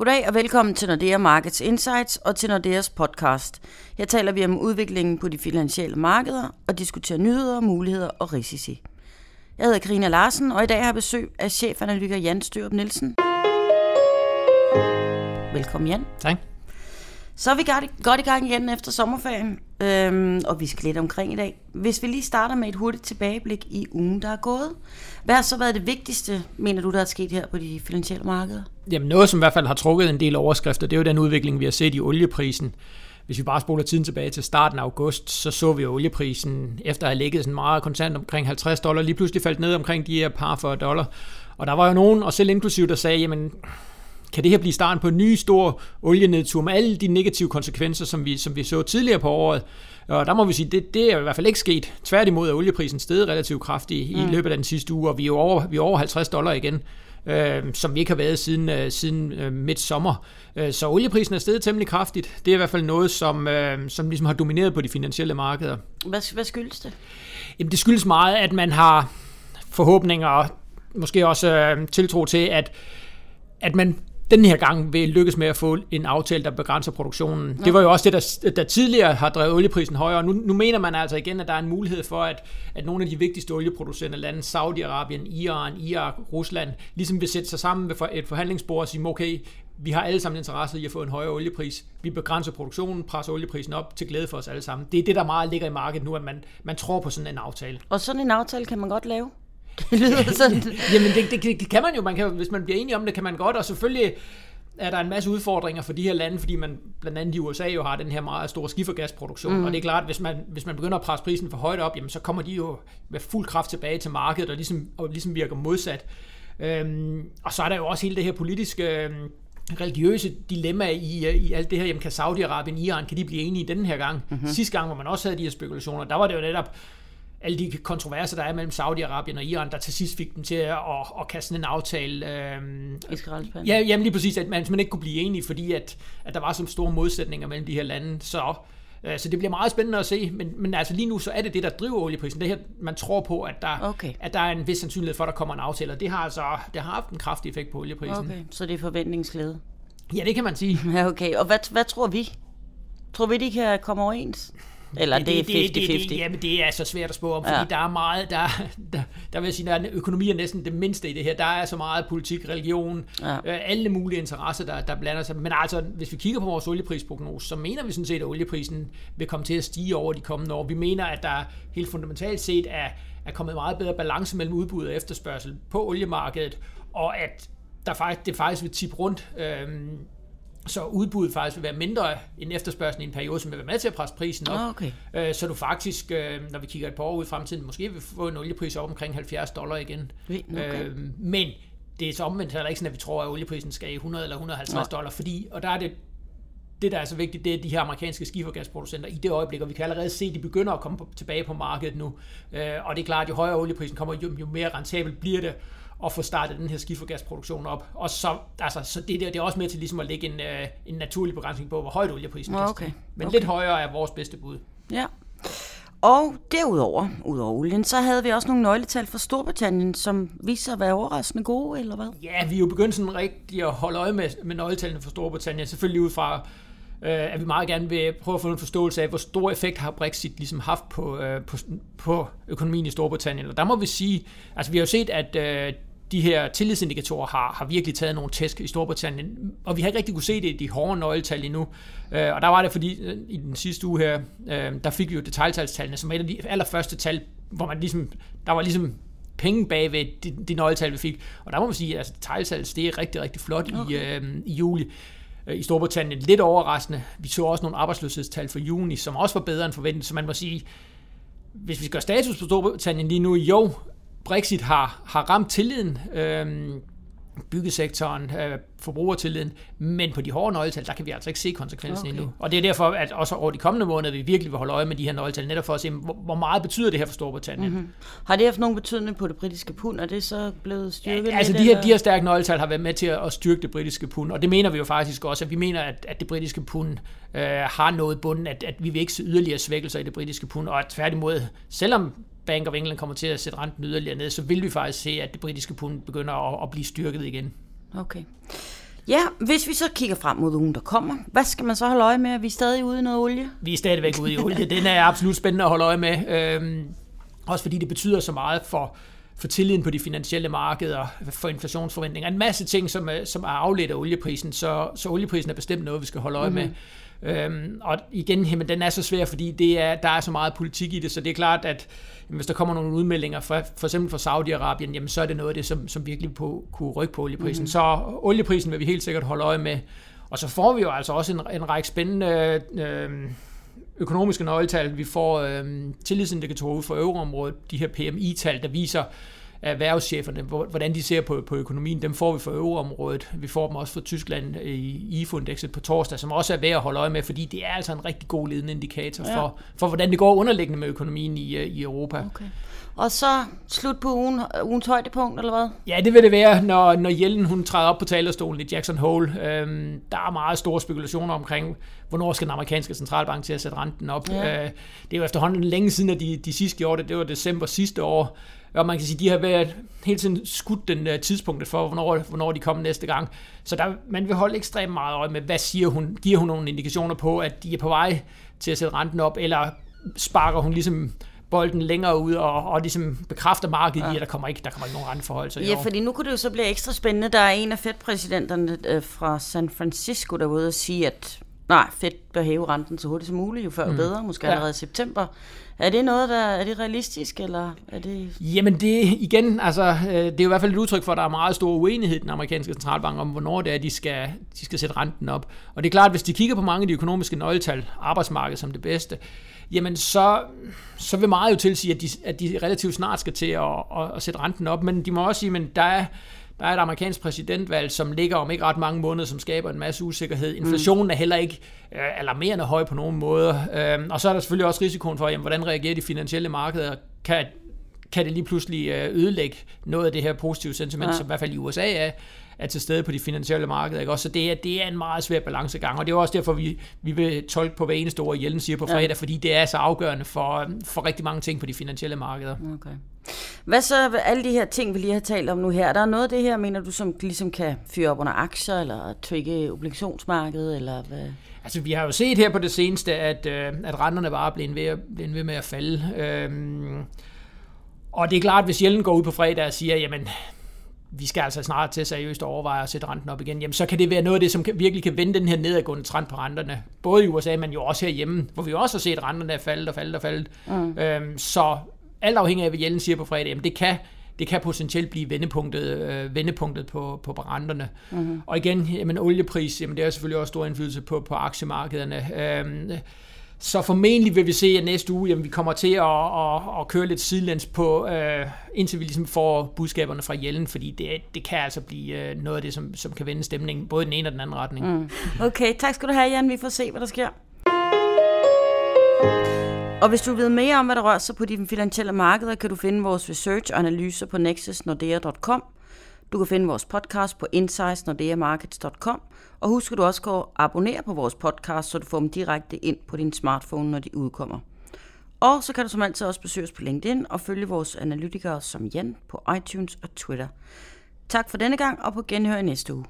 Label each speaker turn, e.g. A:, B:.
A: Goddag og velkommen til Nordea Markets Insights og til Nordeas podcast. Her taler vi om udviklingen på de finansielle markeder og diskuterer nyheder, muligheder og risici. Jeg hedder Karina Larsen, og i dag har jeg besøg af chefanalytiker Jan Størup Nielsen. Velkommen Jan.
B: Tak.
A: Så er vi godt i gang igen efter sommerferien, øhm, og vi skal lidt omkring i dag. Hvis vi lige starter med et hurtigt tilbageblik i ugen, der er gået. Hvad har så været det vigtigste, mener du, der er sket her på de finansielle markeder?
B: Jamen noget, som i hvert fald har trukket en del overskrifter, det er jo den udvikling, vi har set i olieprisen. Hvis vi bare spoler tiden tilbage til starten af august, så så vi olieprisen, efter at have ligget sådan meget konstant omkring 50 dollar, lige pludselig faldt ned omkring de her par for dollar. Og der var jo nogen, og selv inklusiv, der sagde, jamen kan det her blive starten på en ny stor olienedtur med alle de negative konsekvenser, som vi, som vi så tidligere på året. Og der må vi sige, det, det er i hvert fald ikke sket. Tværtimod er olieprisen steget relativt kraftigt i mm. løbet af den sidste uge, og vi er over, vi er over 50 dollar igen, øh, som vi ikke har været siden, øh, siden øh, midt sommer. Øh, så olieprisen er steget temmelig kraftigt. Det er i hvert fald noget, som, øh, som ligesom har domineret på de finansielle markeder.
A: Hvad, hvad skyldes det?
B: Jamen, det skyldes meget, at man har forhåbninger og måske også øh, tiltro til, at at man den her gang vil lykkes med at få en aftale, der begrænser produktionen. Ja. Det var jo også det, der, der tidligere har drevet olieprisen højere. Nu, nu mener man altså igen, at der er en mulighed for, at, at nogle af de vigtigste olieproducerende lande, Saudi-Arabien, Iran, Irak, Rusland, ligesom vil sætte sig sammen ved et forhandlingsbord og sige, okay, vi har alle sammen interesse i at få en højere oliepris. Vi begrænser produktionen, presser olieprisen op til glæde for os alle sammen. Det er det, der meget ligger i markedet nu, at man, man tror på sådan en aftale.
A: Og sådan en aftale kan man godt lave? Det lyder sådan.
B: Jamen, det, det, det, kan man jo. Man kan, hvis man bliver enig om det, kan man godt. Og selvfølgelig er der en masse udfordringer for de her lande, fordi man blandt andet i USA jo har den her meget store skifergasproduktion, mm. og det er klart, at hvis man, hvis man begynder at presse prisen for højt op, jamen, så kommer de jo med fuld kraft tilbage til markedet, og ligesom, og ligesom virker modsat. Øhm, og så er der jo også hele det her politiske øhm, religiøse dilemma i, i alt det her. Jamen, kan Saudi-Arabien, Iran, kan de blive enige den her gang? Mm-hmm. Sidste gang, hvor man også havde de her spekulationer, der var det jo netop alle de kontroverser, der er mellem Saudi-Arabien og Iran, der til sidst fik dem til at, at, at kaste sådan en aftale.
A: Øhm,
B: ja, jamen lige præcis, at man, man ikke kunne blive enige, fordi at, at der var så store modsætninger mellem de her lande. Så, øh, så det bliver meget spændende at se, men, men altså lige nu så er det det, der driver olieprisen. Det her, man tror på, at der, okay. at der er en vis sandsynlighed for, at der kommer en aftale, og det har altså det har haft en kraftig effekt på olieprisen.
A: Okay, så det er forventningsglæde.
B: Ja, det kan man sige.
A: Ja, okay. Og hvad, hvad tror vi? Tror vi, de kan komme overens? Eller det, det er 50-50? Det, det, det,
B: jamen, det er så svært at spå om, fordi ja. der er meget, der, der, der vil jeg sige, der er økonomi er næsten det mindste i det her. Der er så meget politik, religion, ja. øh, alle mulige interesser, der, der blander sig. Men altså, hvis vi kigger på vores olieprisprognose, så mener vi sådan set, at olieprisen vil komme til at stige over de kommende år. Vi mener, at der helt fundamentalt set er, er kommet meget bedre balance mellem udbud og efterspørgsel på oliemarkedet, og at der faktisk, det faktisk vil tippe rundt. Øh, så udbuddet faktisk vil være mindre end efterspørgselen i en periode, som vil være med til at presse prisen op.
A: Ah, okay.
B: Øh, så du faktisk, øh, når vi kigger et par år ud i fremtiden, måske vil få en oliepris op omkring 70 dollar igen.
A: Okay. Øh,
B: men det er så omvendt heller ikke sådan, at vi tror, at olieprisen skal i 100 eller 150 ja. dollar, fordi, og der er det, det, der er så vigtigt, det er de her amerikanske skifergasproducenter i det øjeblik, og vi kan allerede se, at de begynder at komme på, tilbage på markedet nu. og det er klart, at jo højere olieprisen kommer, jo, jo mere rentabelt bliver det at få startet den her skifergasproduktion op. Og så, altså, så det, der, det er også med til ligesom at lægge en, øh, en naturlig begrænsning på, hvor højt olieprisen kan okay. Men okay. lidt højere er vores bedste bud.
A: Ja. Og derudover, udover olien, så havde vi også nogle nøgletal fra Storbritannien, som viser at være overraskende gode, eller hvad?
B: Ja, vi er jo begyndt sådan rigtig at holde øje med, med nøgletallene fra Storbritannien. Selvfølgelig ud fra, øh, at vi meget gerne vil prøve at få en forståelse af, hvor stor effekt har Brexit ligesom haft på, øh, på, på økonomien i Storbritannien. Og der må vi sige, altså vi har jo set, at øh, de her tillidsindikatorer har, har virkelig taget nogle tæsk i Storbritannien, og vi har ikke rigtig kunne se det i de hårde nøgletal endnu. Øh, og der var det, fordi øh, i den sidste uge her, øh, der fik vi jo detaljtalstallene, som er et af de allerførste tal, hvor man ligesom, der var ligesom penge bag ved de, de nøgletal, vi fik. Og der må man sige, at altså, det er rigtig, rigtig flot okay. i, øh, i juli i Storbritannien. Lidt overraskende. Vi så også nogle arbejdsløshedstal for juni, som også var bedre end forventet, så man må sige, hvis vi gør status på Storbritannien lige nu, jo, Brexit har, har ramt tilliden, øh, byggesektoren, øh, forbrugertilliden, men på de hårde nøgletal, der kan vi altså ikke se konsekvensen okay. endnu. Og det er derfor, at også over de kommende måneder, vi virkelig vil holde øje med de her nøgletal, netop for at se, hvor, meget betyder det her for Storbritannien. Mm-hmm.
A: Har det haft nogen betydning på det britiske pund? Er det så blevet styrket
B: ja, Altså
A: lidt,
B: de her, de her stærke nøgletal har været med til at styrke det britiske pund, og det mener vi jo faktisk også, at vi mener, at, at det britiske pund øh, har noget bunden, at, at vi vil ikke se yderligere svækkelser i det britiske pund, og at tværtimod, selvom Bank of England kommer til at sætte renten yderligere ned, så vil vi faktisk se, at det britiske pund begynder at, at blive styrket igen.
A: Okay. Ja, hvis vi så kigger frem mod ugen, der kommer, hvad skal man så holde øje med? Er vi stadig ude i noget olie?
B: Vi er stadigvæk ude i olie. Den er absolut spændende at holde øje med. Øhm, også fordi det betyder så meget for, for tilliden på de finansielle markeder, for inflationsforventninger. En masse ting, som er, som er afledt af olieprisen. Så, så olieprisen er bestemt noget, vi skal holde øje mm-hmm. med. Øhm, og igen, jamen, den er så svær, fordi det er, der er så meget politik i det, så det er klart, at jamen, hvis der kommer nogle udmeldinger, for, for eksempel fra Saudi-Arabien, jamen, så er det noget af det, som, som virkelig på, kunne rykke på olieprisen. Mm. Så olieprisen vil vi helt sikkert holde øje med. Og så får vi jo altså også en, en række spændende øh, økonomiske nøgletal. Vi får øh, tillidsindikatorer ud for euroområdet, de her PMI-tal, der viser, erhvervscheferne, hvordan de ser på, på økonomien, dem får vi for euroområdet. Vi får dem også fra Tyskland i IFO-indekset på torsdag, som også er værd at holde øje med, fordi det er altså en rigtig god ledende indikator ja. for, for, hvordan det går underliggende med økonomien i, øh, i Europa. Okay.
A: Og så slut på ugen, ugens højdepunkt, eller hvad?
B: Ja, det vil det være, når, når Jellen hun træder op på talerstolen i Jackson Hole. Øhm, der er meget store spekulationer omkring, hvornår skal den amerikanske centralbank til at sætte renten op. Ja. Øh, det er jo efterhånden længe siden, at de, de sidste gjorde det. Det var december sidste år. Og man kan sige, de har været hele tiden skudt den uh, tidspunktet for, hvornår, hvornår de kommer næste gang. Så der, man vil holde ekstremt meget øje med, hvad siger hun? Giver hun nogle indikationer på, at de er på vej til at sætte renten op, eller sparker hun ligesom bolden længere ud og, og ligesom bekræfter markedet ja. i, at der kommer ikke, der kommer ikke nogen renteforhold.
A: Ja, fordi nu kunne det jo så blive ekstra spændende. Der er en af Fed-præsidenterne øh, fra San Francisco, der var ude og sige, at nej, Fed bør hæve renten så hurtigt som muligt, jo før mm. bedre, måske ja. allerede i september. Er det noget, der er det realistisk, eller er det...
B: Jamen det, igen, altså, øh, det er jo i hvert fald et udtryk for, at der er meget stor uenighed i den amerikanske centralbank om, hvornår det er, de skal, de skal sætte renten op. Og det er klart, at hvis de kigger på mange af de økonomiske nøgletal, arbejdsmarkedet som det bedste, jamen så, så vil meget jo tilsige, at de, at de relativt snart skal til at, at, at sætte renten op. Men de må også sige, at der er, der er et amerikansk præsidentvalg, som ligger om ikke ret mange måneder, som skaber en masse usikkerhed. Inflationen mm. er heller ikke øh, alarmerende høj på nogen måde. Øh, og så er der selvfølgelig også risikoen for, jamen, hvordan reagerer de finansielle markeder? Kan, kan det lige pludselig øh, ødelægge noget af det her positive sentiment, ja. som i hvert fald i USA er, er til stede på de finansielle markeder. Ikke? Også, så det er, det er en meget svær balancegang, og det er også derfor, vi, vi vil tolke på hver eneste ord, Jellen siger på fredag, ja. fordi det er så afgørende for, for rigtig mange ting på de finansielle markeder. Okay.
A: Hvad så alle de her ting, vi lige har talt om nu her? Der er noget af det her, mener du, som ligesom kan fyre op under aktier, eller trigge obligationsmarkedet, eller hvad?
B: Altså, vi har jo set her på det seneste, at, øh, at renterne bare blevet ved, blevet ved med at falde. Øhm, og det er klart, hvis Jellen går ud på fredag og siger, jamen, vi skal altså snart til seriøst overveje at sætte renten op igen, jamen så kan det være noget af det, som virkelig kan vende den her nedadgående trend på renterne. Både i USA, men jo også herhjemme, hvor vi også har set renterne falde og falde og falde. Mm. Øhm, så alt afhængig af, hvad Jellen siger på fredag, jamen det kan, det kan potentielt blive vendepunktet, øh, vendepunktet på, på renterne. Mm-hmm. Og igen, jamen oliepris, jamen det har selvfølgelig også stor indflydelse på, på aktiemarkederne. Øhm, så formentlig vil vi se, at næste uge, jamen, vi kommer til at, at, at køre lidt sidelæns på, øh, indtil vi ligesom får budskaberne fra Jellen, fordi det, det kan altså blive øh, noget af det, som, som kan vende stemningen, både den ene og den anden retning. Mm.
A: Okay, tak skal du have, Jan. Vi får se, hvad der sker. Og hvis du vil mere om, hvad der rører sig på de finansielle markeder, kan du finde vores research og analyser på nexusnordea.com. Du kan finde vores podcast på insightsnordeamarkets.com. Og husk at du også kan abonnere på vores podcast, så du får dem direkte ind på din smartphone, når de udkommer. Og så kan du som altid også besøge os på LinkedIn og følge vores analytikere som Jan på iTunes og Twitter. Tak for denne gang, og på genhør i næste uge.